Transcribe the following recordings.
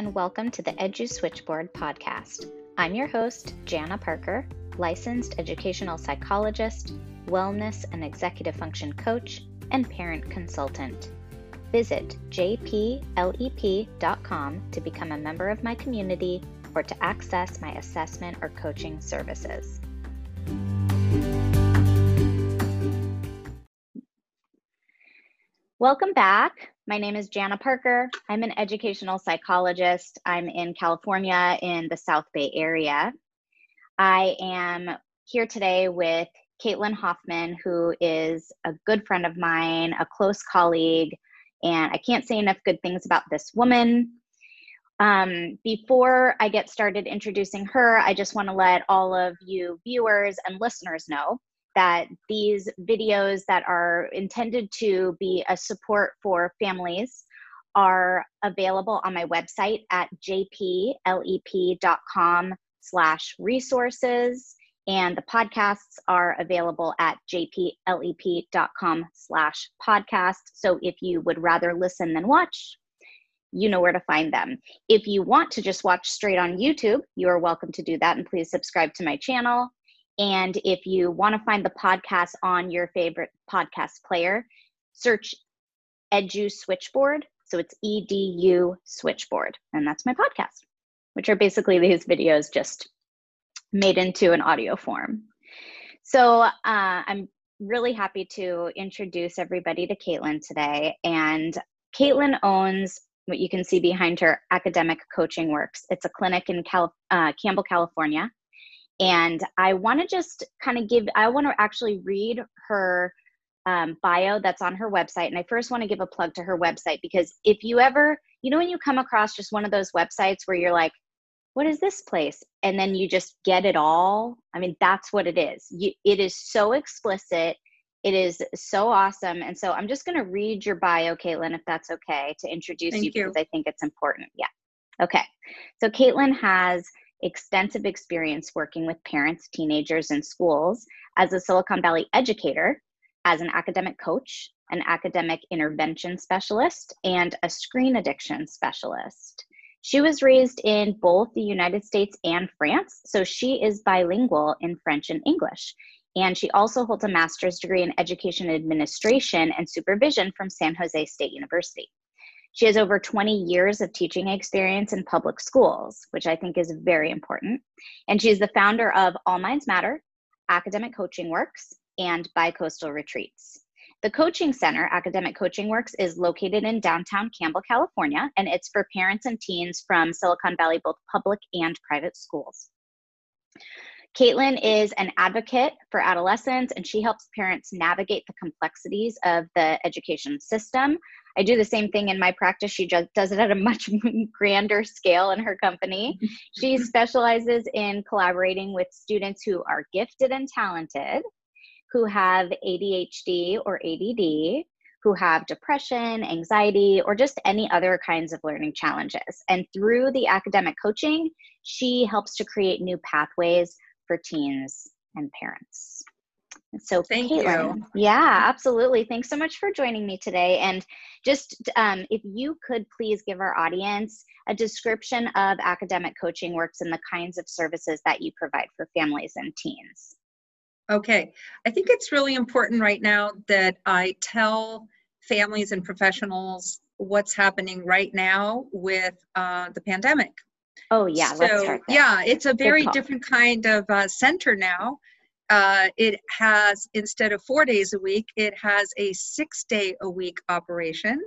and welcome to the Edu Switchboard podcast. I'm your host, Jana Parker, licensed educational psychologist, wellness and executive function coach, and parent consultant. Visit jplep.com to become a member of my community or to access my assessment or coaching services. Welcome back. My name is Jana Parker. I'm an educational psychologist. I'm in California in the South Bay area. I am here today with Caitlin Hoffman, who is a good friend of mine, a close colleague, and I can't say enough good things about this woman. Um, before I get started introducing her, I just want to let all of you viewers and listeners know that these videos that are intended to be a support for families are available on my website at jplep.com slash resources. And the podcasts are available at jplep.com slash podcast. So if you would rather listen than watch you know where to find them. If you want to just watch straight on youtube you are welcome to do that. And please subscribe to my channel and if you want to find the podcast on your favorite podcast player search edu switchboard so it's edu switchboard and that's my podcast which are basically these videos just made into an audio form. So uh, I'm really happy to introduce everybody to Caitlin today. And Caitlin owns what you can see behind her academic coaching works. It's a clinic in Cal- uh, Campbell, California. And I want to just kind of give, I want to actually read her um, bio that's on her website. And I first want to give a plug to her website because if you ever, you know, when you come across just one of those websites where you're like, what is this place? and then you just get it all i mean that's what it is. You, it is so explicit it is so awesome and so i'm just going to read your bio caitlin if that's okay to introduce you, you because i think it's important. Yeah. Okay. So caitlin has extensive experience working with parents teenagers and schools as a silicon valley educator as an academic coach an academic intervention specialist and a screen addiction specialist she was raised in both the United States and France, so she is bilingual in French and English. And she also holds a master's degree in education administration and supervision from San Jose State University. She has over 20 years of teaching experience in public schools, which I think is very important. And she's the founder of All Minds Matter, Academic Coaching Works, and Bicoastal Retreats. The Coaching Center, Academic Coaching Works, is located in downtown Campbell, California, and it's for parents and teens from Silicon Valley, both public and private schools. Caitlin is an advocate for adolescents and she helps parents navigate the complexities of the education system. I do the same thing in my practice. She just does it at a much grander scale in her company. she specializes in collaborating with students who are gifted and talented who have ADHD or ADD, who have depression, anxiety, or just any other kinds of learning challenges. And through the academic coaching, she helps to create new pathways for teens and parents. So, thank Caitlin, you. Yeah, absolutely. Thanks so much for joining me today. And just um, if you could please give our audience a description of academic coaching works and the kinds of services that you provide for families and teens. Okay, I think it's really important right now that I tell families and professionals what's happening right now with uh, the pandemic. Oh yeah, so yeah, it's a very different kind of uh, center now. Uh, it has instead of four days a week, it has a six day a week operation.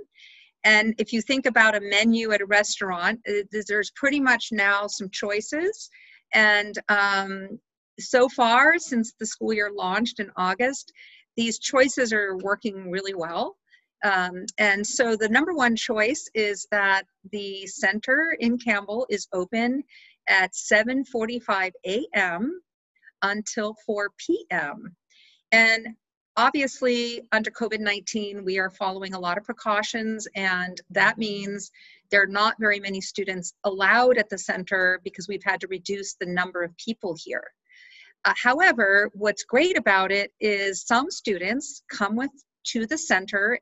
And if you think about a menu at a restaurant, uh, there's pretty much now some choices. And um, so far, since the school year launched in August, these choices are working really well. Um, and so the number one choice is that the center in Campbell is open at 7:45 a.m. until 4 p.m. And obviously, under COVID-19, we are following a lot of precautions, and that means there are not very many students allowed at the center because we've had to reduce the number of people here. Uh, however, what's great about it is some students come with to the center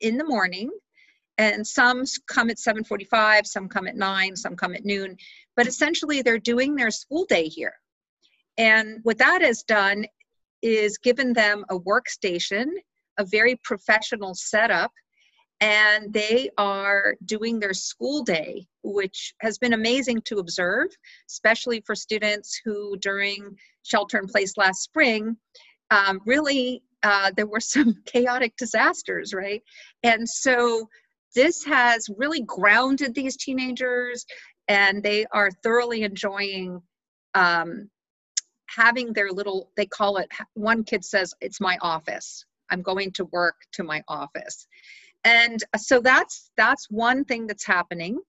in the morning and some come at 7:45, some come at 9, some come at noon, but essentially they're doing their school day here. And what that has done is given them a workstation, a very professional setup, and they are doing their school day, which has been amazing to observe, especially for students who during shelter in place last spring um, really uh, there were some chaotic disasters, right? And so this has really grounded these teenagers, and they are thoroughly enjoying um, having their little, they call it, one kid says, it's my office. I'm going to work to my office. And so that's that's one thing that's happening.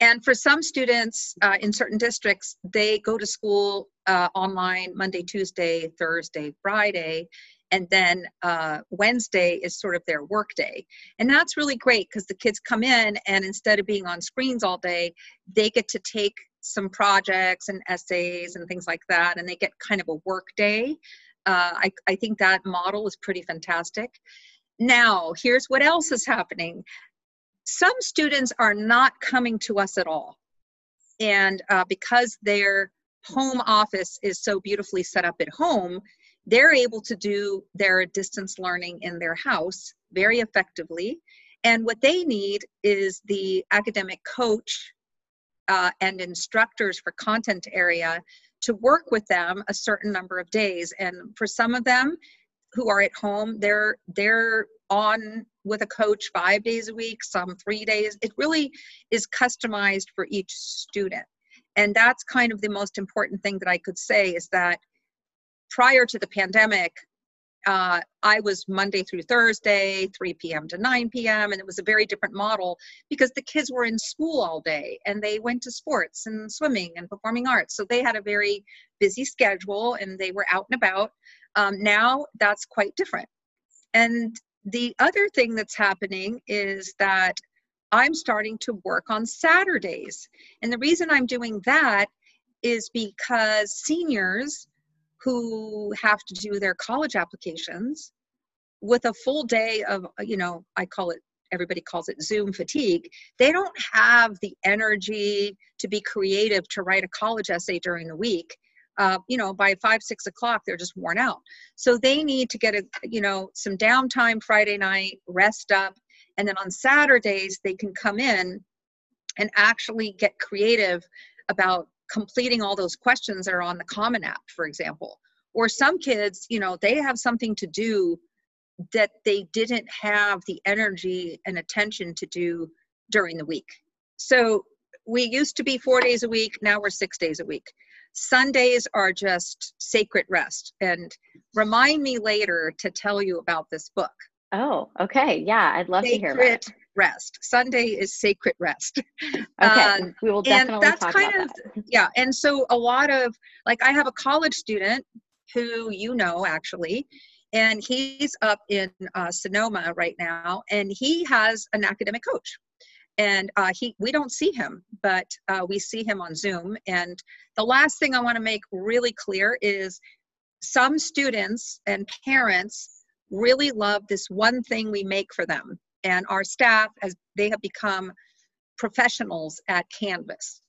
And for some students uh, in certain districts, they go to school uh, online Monday, Tuesday, Thursday, Friday, and then uh, Wednesday is sort of their work day. And that's really great because the kids come in and instead of being on screens all day, they get to take some projects and essays and things like that, and they get kind of a work day. Uh, I, I think that model is pretty fantastic. Now, here's what else is happening some students are not coming to us at all. And uh, because their home office is so beautifully set up at home, they're able to do their distance learning in their house very effectively. And what they need is the academic coach uh, and instructors for content area to work with them a certain number of days. And for some of them who are at home, they're they're on with a coach five days a week, some three days. It really is customized for each student. And that's kind of the most important thing that I could say is that prior to the pandemic, uh, I was Monday through Thursday, 3 p.m. to 9 p.m., and it was a very different model because the kids were in school all day and they went to sports and swimming and performing arts. So they had a very busy schedule and they were out and about. Um, now that's quite different. And the other thing that's happening is that I'm starting to work on Saturdays. And the reason I'm doing that is because seniors who have to do their college applications with a full day of you know i call it everybody calls it zoom fatigue. They don't have the energy to be creative to write a college essay during the week. Uh, you know by five six o'clock they're just worn out. So they need to get a you know some downtime friday night rest up and then on saturdays they can come in and actually get creative about completing all those questions that are on the Common App, for example. Or some kids, you know, they have something to do that they didn't have the energy and attention to do during the week. So we used to be four days a week, now we're six days a week. Sundays are just sacred rest. And remind me later to tell you about this book. Oh, okay. Yeah, I'd love sacred to hear about it rest. Sunday is sacred rest. Okay, um, we will definitely and that's kind of that. yeah. And so a lot of like I have a college student who you know actually, and he's up in uh, Sonoma right now, and he has an academic coach. And uh, he, we don't see him, but uh, we see him on Zoom. And the last thing I want to make really clear is some students and parents really love this one thing we make for them and our staff as they have become professionals at canvas.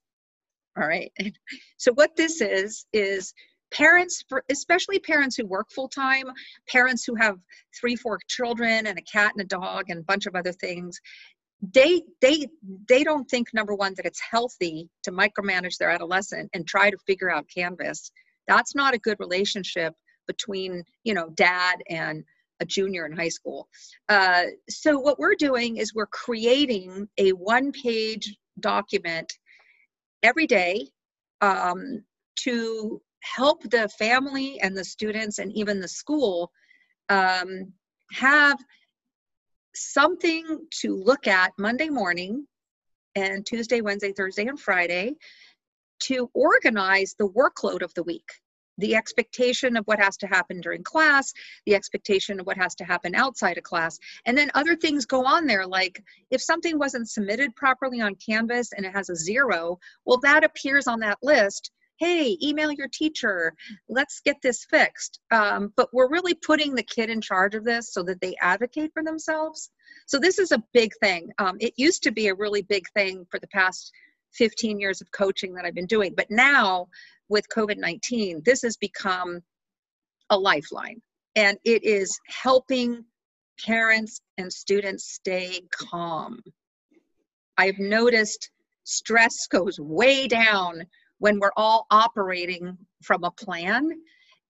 All right. So what this is is parents especially parents who work full time parents who have three four children and a cat and a dog and a bunch of other things they they they don't think number one that it's healthy to micromanage their adolescent and try to figure out canvas. That's not a good relationship between you know dad and a junior in high school. Uh, so what we're doing is we're creating a one-page document every day um, to help the family and the students and even the school um, have something to look at Monday morning and Tuesday, Wednesday, Thursday, and Friday to organize the workload of the week the expectation of what has to happen during class, the expectation of what has to happen outside of class. And then other things go on there, like if something wasn't submitted properly on Canvas and it has a zero, well, that appears on that list hey, email your teacher, let's get this fixed. Um, but we're really putting the kid in charge of this so that they advocate for themselves. So this is a big thing. Um, it used to be a really big thing for the past 15 years of coaching that I've been doing. But now with COVID 19, this has become a lifeline and it is helping parents and students stay calm. I've noticed stress goes way down when we're all operating from a plan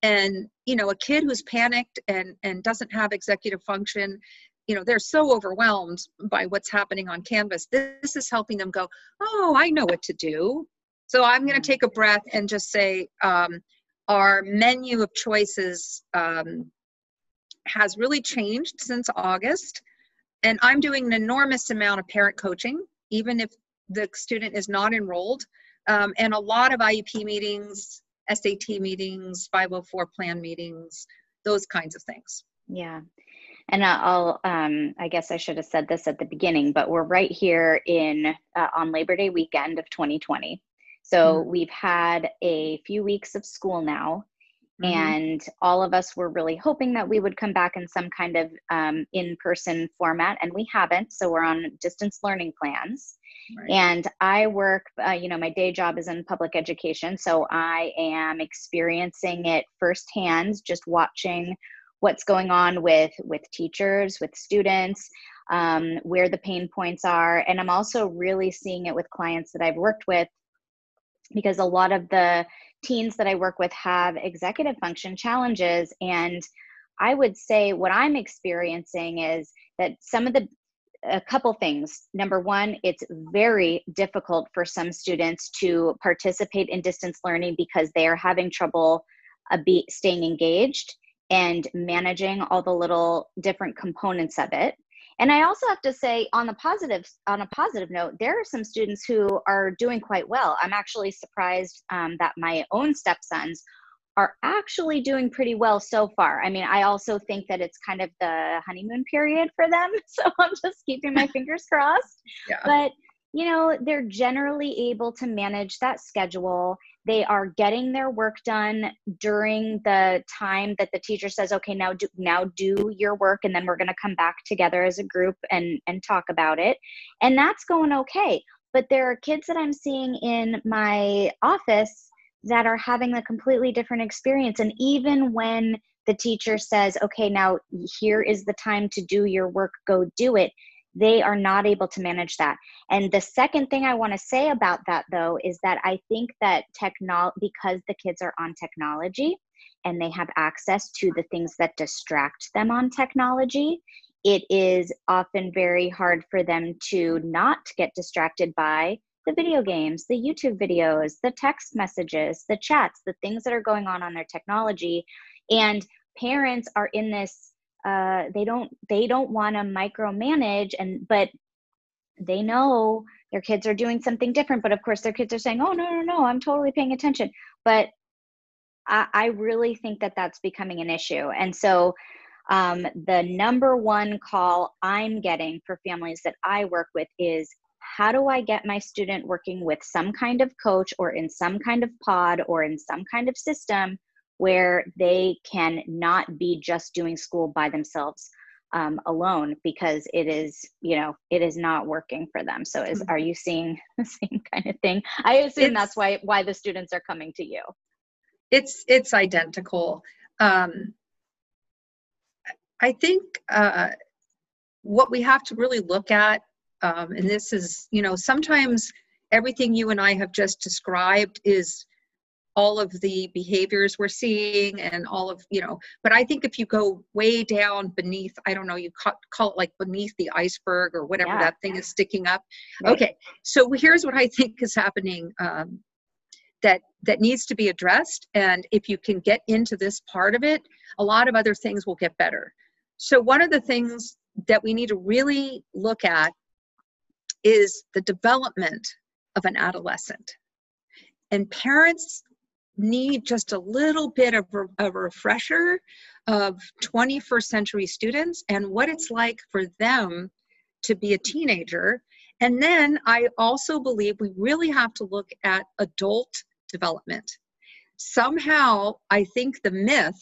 and you know a kid who's panicked and and doesn't have executive function you know they're so overwhelmed by what's happening on canvas this is helping them go oh i know what to do. So i'm going to take a breath and just say um, our menu of choices um, has really changed since august and i'm doing an enormous amount of parent coaching even if the student is not enrolled um, and a lot of iep meetings sat meetings 504 plan meetings those kinds of things. Yeah and I'll, um, I guess I should have said this at the beginning, but we're right here in uh, on Labor Day weekend of 2020. So mm-hmm. we've had a few weeks of school now, mm-hmm. and all of us were really hoping that we would come back in some kind of um, in-person format, and we haven't. So we're on distance learning plans. Right. And I work, uh, you know, my day job is in public education. So I am experiencing it firsthand, just watching what's going on with with teachers with students um, where the pain points are. And i'm also really seeing it with clients that i've worked with because a lot of the teens that i work with have executive function challenges. And i would say what i'm experiencing is that some of the a couple things. Number one, it's very difficult for some students to participate in distance learning because they are having trouble uh, be, staying engaged and managing all the little different components of it. And i also have to say on the positive on a positive note there are some students who are doing quite well. I'm actually surprised um, that my own stepsons are actually doing pretty well so far. I mean i also think that it's kind of the honeymoon period for them so i'm just keeping my fingers crossed. Yeah. but you know they're generally able to manage that schedule. They are getting their work done during the time that the teacher says okay now do now do your work and then we're going to come back together as a group and and talk about it. And that's going okay. But there are kids that i'm seeing in my office that are having a completely different experience. And even when the teacher says okay now here is the time to do your work go do it they are not able to manage that. And the second thing I want to say about that, though, is that I think that technology, because the kids are on technology and they have access to the things that distract them on technology, it is often very hard for them to not get distracted by the video games, the YouTube videos, the text messages, the chats, the things that are going on on their technology. And parents are in this uh, they don't they don't want to micromanage and but they know their kids are doing something different but of course their kids are saying oh no no no i'm totally paying attention. But i, I really think that that's becoming an issue. And so um, the number one call i'm getting for families that i work with is how do i get my student working with some kind of coach or in some kind of pod or in some kind of system where they can not be just doing school by themselves um, alone because it is you know it is not working for them. So is mm-hmm. are you seeing the same kind of thing? I assume it's, that's why why the students are coming to you. It's it's identical. Um, i think uh, what we have to really look at um, and this is you know sometimes everything you and i have just described is all of the behaviors we're seeing and all of you know but i think if you go way down beneath i don't know you call, call it like beneath the iceberg or whatever yeah. that thing is sticking up right. okay so here's what i think is happening um, that that needs to be addressed and if you can get into this part of it a lot of other things will get better so one of the things that we need to really look at is the development of an adolescent and parents need just a little bit of a, refresher of 21st century students and what it's like for them to be a teenager. And then I also believe we really have to look at adult development. Somehow, I think the myth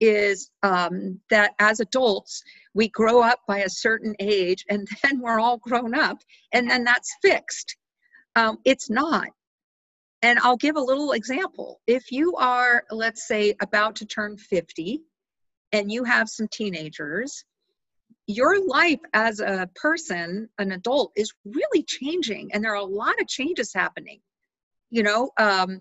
is um, that as adults, we grow up by a certain age and then we're all grown up and then that's fixed. Um, it's not. And I'll give a little example. If you are, let's say, about to turn 50 and you have some teenagers, your life as a person, an adult, is really changing. And there are a lot of changes happening. You know, um,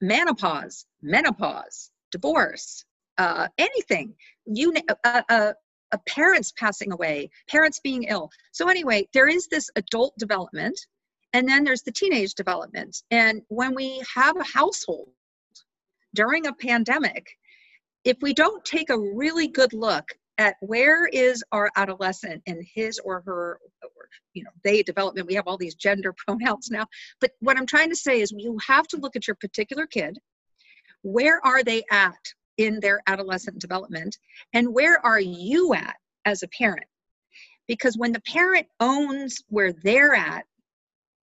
menopause, menopause, divorce, uh, anything. You, uh, uh, parents passing away, parents being ill. So anyway, there is this adult development and then there's the teenage development. And when we have a household during a pandemic, if we don't take a really good look at where is our adolescent and his or her or, you know they development we have all these gender pronouns now. But what i'm trying to say is you have to look at your particular kid. Where are they at in their adolescent development? And where are you at as a parent? Because when the parent owns where they're at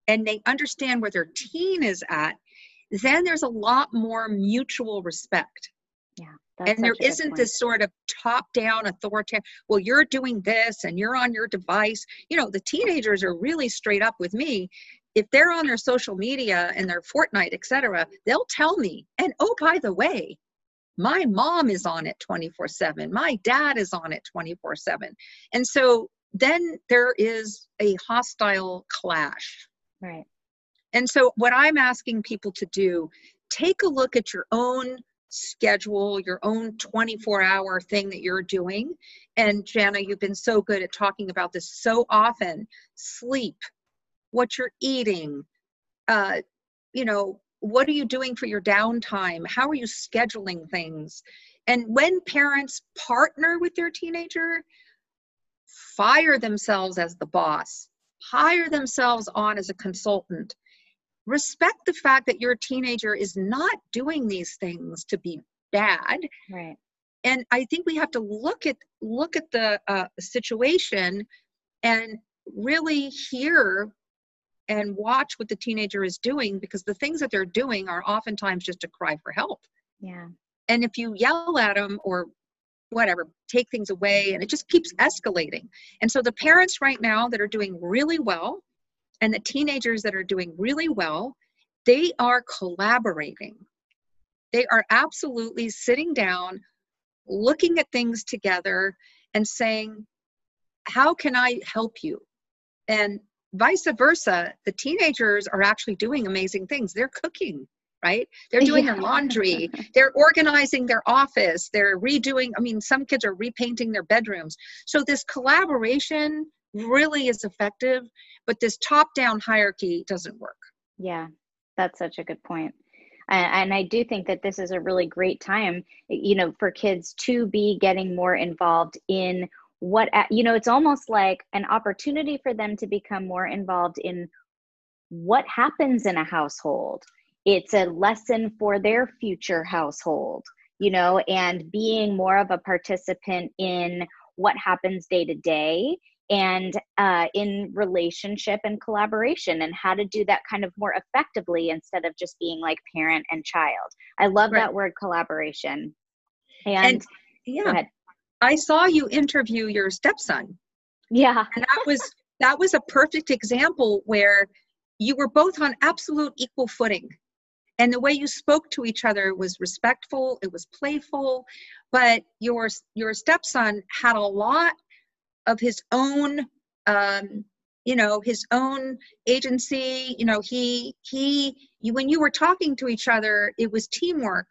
and they understand where their teen is at, then there's a lot more mutual respect. Yeah. and there isn't this sort of top down authoritarian, well, you're doing this and you're on your device. You know, the teenagers are really straight up with me. If they're on their social media and their Fortnite, etc., they'll tell me. And oh, by the way, my mom is on it 24 7. My dad is on it 24 7. And so then there is a hostile clash Right. And so, what I'm asking people to do, take a look at your own schedule, your own 24 hour thing that you're doing. And Jana, you've been so good at talking about this so often sleep, what you're eating, uh, you know, what are you doing for your downtime? How are you scheduling things? And when parents partner with their teenager, fire themselves as the boss hire themselves on as a consultant. Respect the fact that your teenager is not doing these things to be bad. Right. And i think we have to look at look at the uh, situation and really hear and watch what the teenager is doing because the things that they're doing are oftentimes just a cry for help. Yeah. And if you yell at them or whatever, take things away, and it just keeps escalating. And so the parents right now that are doing really well, and the teenagers that are doing really well, they are collaborating. They are absolutely sitting down, looking at things together, and saying, How can I help you? And vice versa, the teenagers are actually doing amazing things. They're cooking, right? They're doing yeah. their laundry, they're organizing their office, they're redoing, I mean, some kids are repainting their bedrooms. So this collaboration really is effective, but this top down hierarchy doesn't work. Yeah, that's such a good point. And, I do think that this is a really great time, you know, for kids to be getting more involved in what, you know, it's almost like an opportunity for them to become more involved in what happens in a household it's a lesson for their future household you know and being more of a participant in what happens day to day and uh, in relationship and collaboration and how to do that kind of more effectively instead of just being like parent and child. I love right. that word collaboration. And, and yeah i saw you interview your stepson. Yeah. And that was that was a perfect example where you were both on absolute equal footing and the way you spoke to each other was respectful it was playful but your your stepson had a lot of his own um, you know his own agency you know he he you, when you were talking to each other it was teamwork.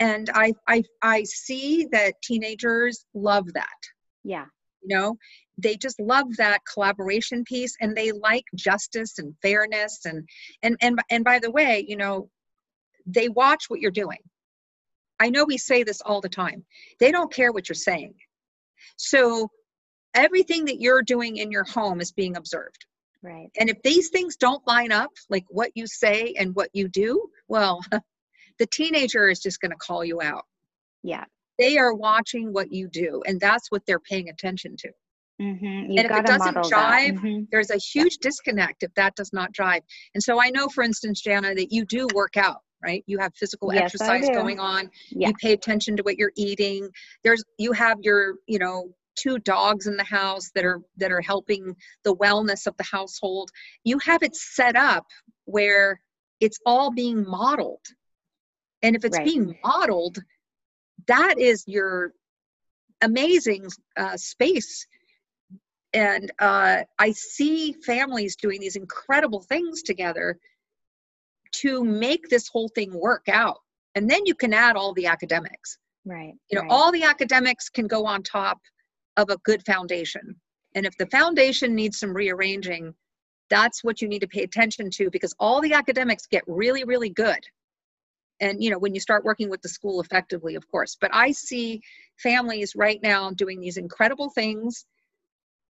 And i i i see that teenagers love that. Yeah. You know they just love that collaboration piece and they like justice and fairness and and and and by the way you know they watch what you're doing. I know we say this all the time. They don't care what you're saying. So everything that you're doing in your home is being observed. Right. And if these things don't line up, like what you say and what you do, well, the teenager is just going to call you out. Yeah. They are watching what you do, and that's what they're paying attention to. Mm-hmm. And if it doesn't jive, mm-hmm. there's a huge yeah. disconnect if that does not drive. And so I know, for instance, Jana, that you do work out, right? You have physical yes, exercise going on. You pay attention to what you're eating. There's you have your, you know, two dogs in the house that are that are helping the wellness of the household. You have it set up where it's all being modeled. And if it's right. being modeled, that is your amazing uh, space and uh, i see families doing these incredible things together to make this whole thing work out. And then you can add all the academics. Right you know right. all the academics can go on top of a good foundation. And if the foundation needs some rearranging that's what you need to pay attention to because all the academics get really really good. And you know when you start working with the school effectively of course. But i see families right now doing these incredible things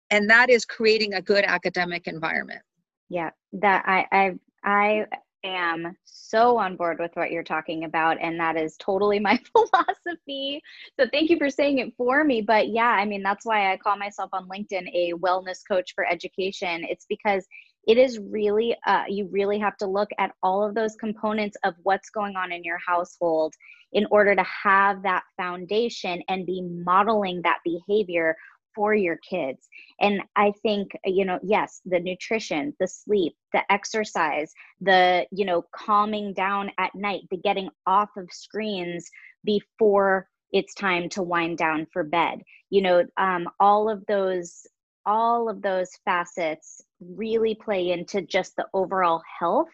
and that is creating a good academic environment. Yeah that i i i am so on board with what you're talking about and that is totally my philosophy. So thank you for saying it for me. But yeah i mean that's why i call myself on linkedin a wellness coach for education. It's because it is really uh, you really have to look at all of those components of what's going on in your household in order to have that foundation and be modeling that behavior for your kids. And i think you know yes the nutrition the sleep the exercise the you know calming down at night the getting off of screens before it's time to wind down for bed. You know um, all of those all of those facets really play into just the overall health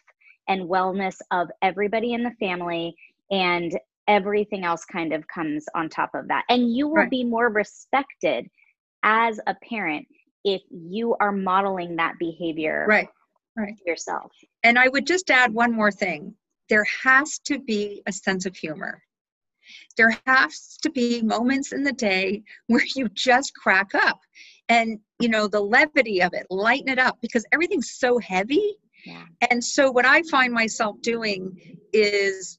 and wellness of everybody in the family and everything else kind of comes on top of that. And you will right. be more respected as a parent if you are modeling that behavior right right. yourself. And i would just add one more thing. There has to be a sense of humor. There has to be moments in the day where you just crack up and you know the levity of it lighten it up because everything's so heavy. Yeah. and so what i find myself doing is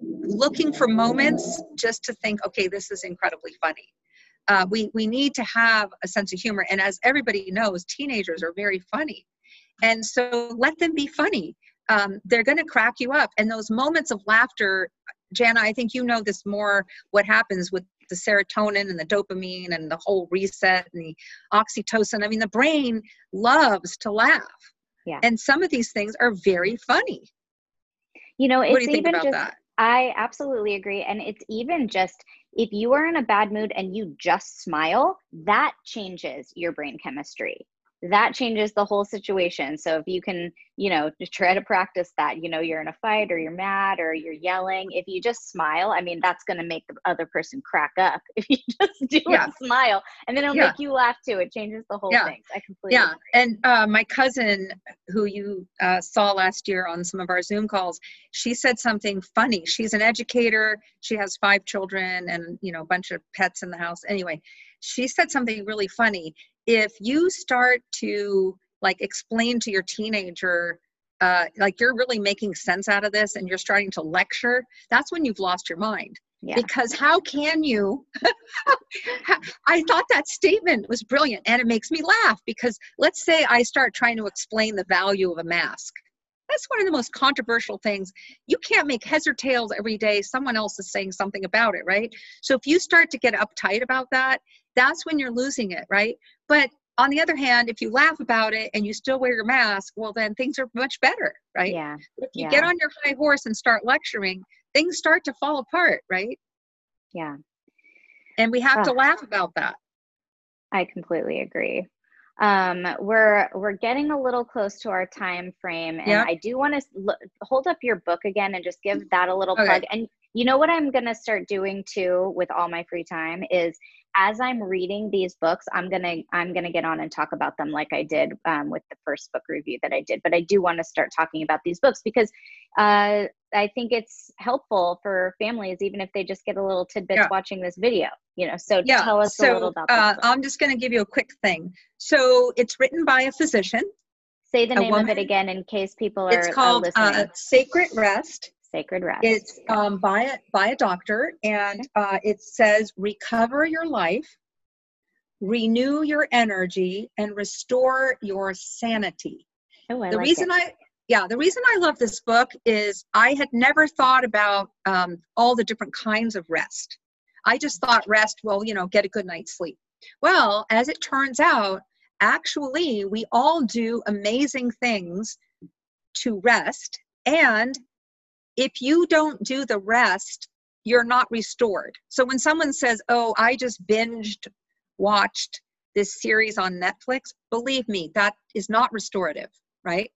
looking for moments just to think okay this is incredibly funny uh, we we need to have a sense of humor. And as everybody knows teenagers are very funny. And so let them be funny. Um, they're going to crack you up. And those moments of laughter jana i think you know this more what happens with the serotonin and the dopamine and the whole reset and the oxytocin. I mean the brain loves to laugh. Yeah. And some of these things are very funny. You know it's you even just that? i absolutely agree. And it's even just if you are in a bad mood and you just smile, that changes your brain chemistry that changes the whole situation. So if you can, you know, just try to practice that, you know, you're in a fight or you're mad or you're yelling, if you just smile, I mean, that's going to make the other person crack up. If you just do yeah. a smile and then it'll yeah. make you laugh too. It changes the whole yeah. thing. I completely Yeah. Agree. And uh, my cousin who you uh, saw last year on some of our Zoom calls, she said something funny. She's an educator. She has five children and, you know, a bunch of pets in the house. Anyway, she said something really funny if you start to like explain to your teenager uh, like you're really making sense out of this and you're starting to lecture that's when you've lost your mind. Yeah. because how can you i thought that statement was brilliant and it makes me laugh because let's say i start trying to explain the value of a mask. That's one of the most controversial things. You can't make heads or tails every day. Someone else is saying something about it right? So if you start to get uptight about that that's when you're losing it right but on the other hand, if you laugh about it and you still wear your mask, well, then things are much better, right? Yeah. If you yeah. get on your high horse and start lecturing, things start to fall apart, right? Yeah. And we have oh. to laugh about that. I completely agree. Um, we're we're getting a little close to our time frame, and I do want to l- hold up your book again and just give that a little okay. plug. And you know what I'm gonna start doing too with all my free time is as I'm reading these books, I'm gonna I'm gonna get on and talk about them like I did um, with the first book review that I did. But I do want to start talking about these books because uh, I think it's helpful for families, even if they just get a little tidbits yeah. watching this video. You know, so yeah. tell us so, a little about. Uh, I'm just to give you a quick thing. So it's written by a physician. Say the name woman. of it again in case people are. It's called uh, Sacred Rest Sacred Rest. It's um, by a by a doctor, and uh, it says recover your life renew your energy, and restore your sanity. Oh, I the like reason it. I yeah, the reason I love this book is I had never thought about um, all the different kinds of rest. I just thought rest, well, you know, get a good night's sleep. Well, as it turns out, actually, we all do amazing things to rest. And if you don't do the rest, you're not restored. So when someone says, oh, I just binged, watched this series on Netflix, believe me, that is not restorative, right?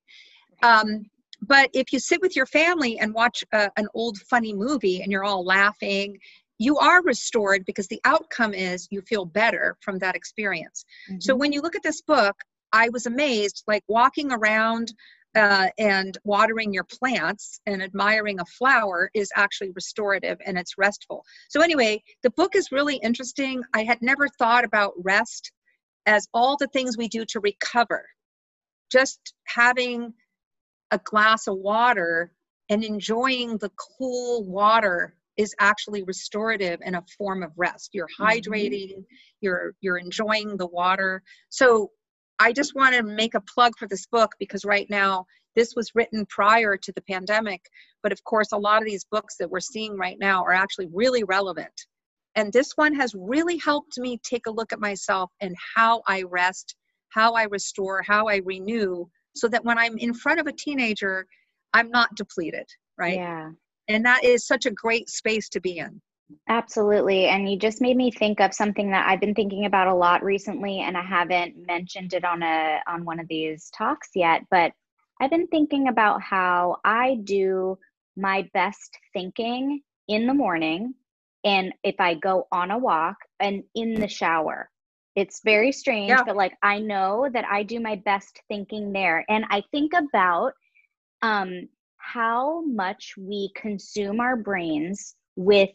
Um, but if you sit with your family and watch a, an old funny movie and you're all laughing, you are restored because the outcome is you feel better from that experience. Mm-hmm. So when you look at this book, I was amazed, like walking around uh, and watering your plants and admiring a flower is actually restorative and it's restful. So, anyway, the book is really interesting. I had never thought about rest as all the things we do to recover. Just having a glass of water and enjoying the cool water is actually restorative and a form of rest you're mm-hmm. hydrating mm-hmm. you're you're enjoying the water so i just want to make a plug for this book because right now this was written prior to the pandemic but of course a lot of these books that we're seeing right now are actually really relevant and this one has really helped me take a look at myself and how i rest how i restore how i renew so that when I'm in front of a teenager, I'm not depleted, right? Yeah. And that is such a great space to be in. Absolutely. And you just made me think of something that I've been thinking about a lot recently and I haven't mentioned it on a on one of these talks yet, but I've been thinking about how I do my best thinking in the morning and if I go on a walk and in the shower. It's very strange, yeah. but like I know that I do my best thinking there. And I think about um, how much we consume our brains with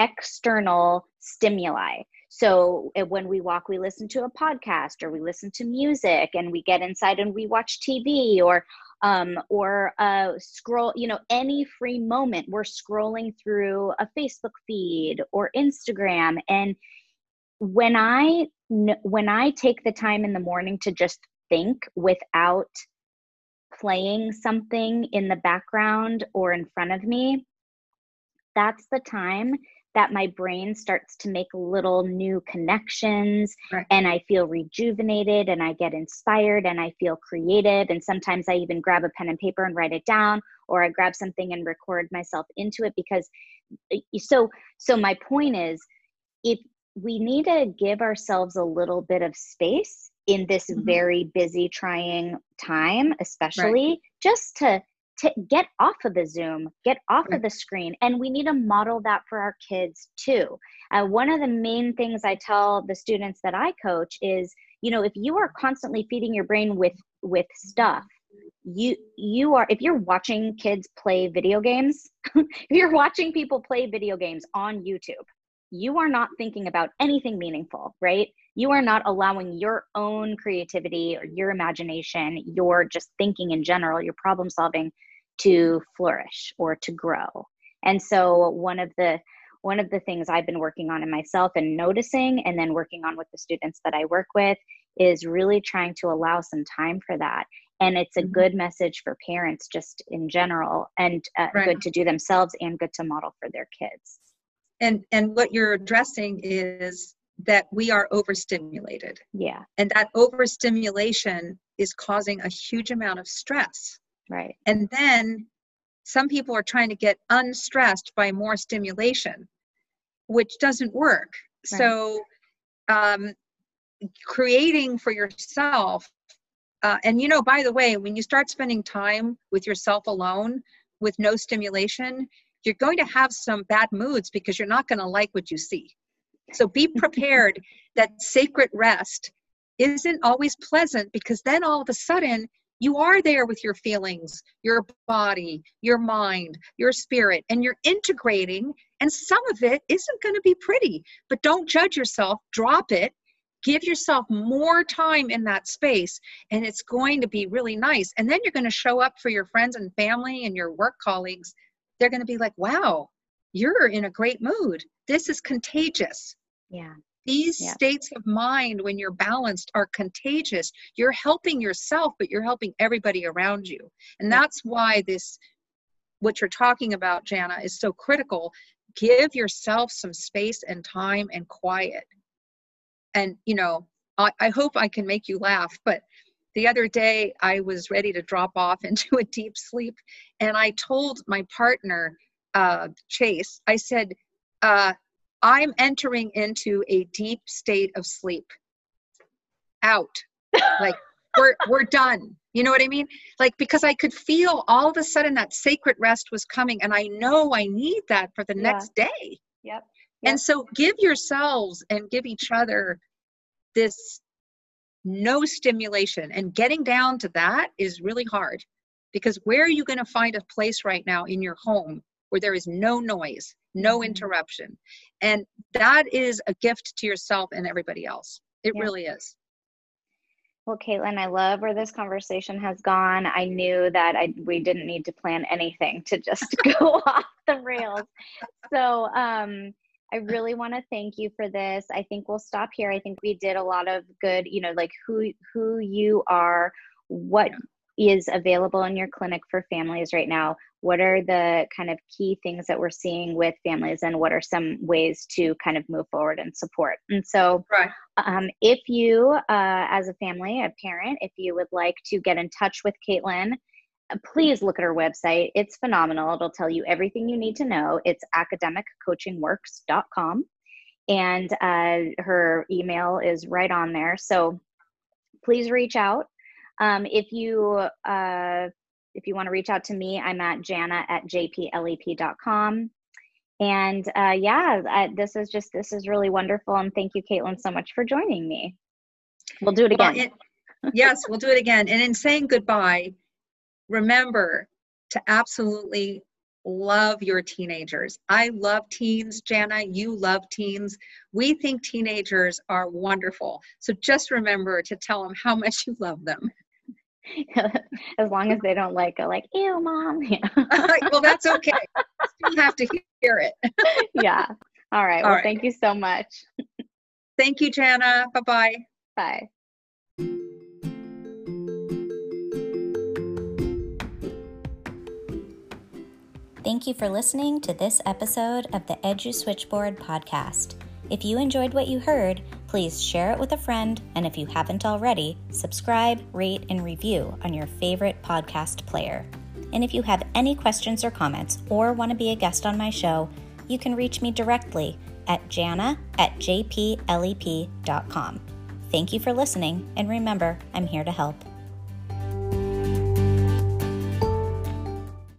external stimuli. So eh, when we walk, we listen to a podcast or we listen to music and we get inside and we watch TV or um, or uh, scroll, you know, any free moment, we're scrolling through a Facebook feed or Instagram. And when I when I take the time in the morning to just think without playing something in the background or in front of me, that's the time that my brain starts to make little new connections right. and I feel rejuvenated and I get inspired and I feel creative. And sometimes I even grab a pen and paper and write it down or I grab something and record myself into it because so so my point is if we need to give ourselves a little bit of space in this mm-hmm. very busy trying time especially right. just to to get off of the zoom get off of the screen and we need to model that for our kids too uh, one of the main things i tell the students that i coach is you know if you are constantly feeding your brain with with stuff you you are if you're watching kids play video games if you're watching people play video games on youtube you are not thinking about anything meaningful, right? You are not allowing your own creativity or your imagination, your just thinking in general, your problem solving to flourish or to grow. And so one of the one of the things I've been working on in myself and noticing and then working on with the students that I work with is really trying to allow some time for that. And it's a mm-hmm. good message for parents just in general and uh, right. good to do themselves and good to model for their kids and and what you're addressing is that we are overstimulated yeah and that overstimulation is causing a huge amount of stress right and then some people are trying to get unstressed by more stimulation which doesn't work right. so um, creating for yourself uh, and you know by the way when you start spending time with yourself alone with no stimulation you're going to have some bad moods because you're not going to like what you see. So be prepared that sacred rest isn't always pleasant because then all of a sudden you are there with your feelings, your body, your mind, your spirit, and you're integrating. And some of it isn't going to be pretty, but don't judge yourself, drop it, give yourself more time in that space, and it's going to be really nice. And then you're going to show up for your friends and family and your work colleagues they're going to be like, wow, you're in a great mood. This is contagious. Yeah. These yeah. states of mind when you're balanced are contagious. You're helping yourself but you're helping everybody around you. And that's why this what you're talking about jana is so critical. Give yourself some space and time and quiet. And you know I, I hope i can make you laugh but the other day i was ready to drop off into a deep sleep and i told my partner uh, chase i said uh, i'm entering into a deep state of sleep. Out. Like we're we're done. You know what i mean? Like because i could feel all of a sudden that sacred rest was coming and i know i need that for the yeah. next day. Yep. yep. and so give yourselves and give each other this no stimulation and getting down to that is really hard because where are you going to find a place right now in your home where there is no noise no mm-hmm. interruption and that is a gift to yourself and everybody else it yeah. really is well, Caitlin, I love where this conversation has gone. I knew that I, we didn't need to plan anything to just go off the rails. So, um, I really want to thank you for this. I think we'll stop here. I think we did a lot of good, you know, like who who you are, what is available in your clinic for families right now. What are the kind of key things that we're seeing with families, and what are some ways to kind of move forward and support? And so, right. um, if you, uh, as a family, a parent, if you would like to get in touch with Caitlin, please look at her website. It's phenomenal. It'll tell you everything you need to know. It's academiccoachingworks.com. And uh, her email is right on there. So please reach out. Um, if you uh, if you want to reach out to me, I'm at jana at jplep.com. And uh, yeah, I, this is just this is really wonderful. And thank you, Caitlin, so much for joining me. We'll do it again. Well, it, yes, we'll do it again. And in saying goodbye, remember to absolutely love your teenagers. I love teens, Jana. You love teens. We think teenagers are wonderful. So just remember to tell them how much you love them. as long as they don't like go like, ew, mom. Yeah. well, that's okay. Still have to hear it. yeah. All right. All well, right. thank you so much. Thank you, Jana. Bye-bye. Bye. Thank you for listening to this episode of the Edu Switchboard podcast. If you enjoyed what you heard, please share it with a friend, and if you haven't already, subscribe, rate, and review on your favorite podcast player. And if you have any questions or comments or want to be a guest on my show, you can reach me directly at jana at jplep.com. Thank you for listening, and remember, I'm here to help.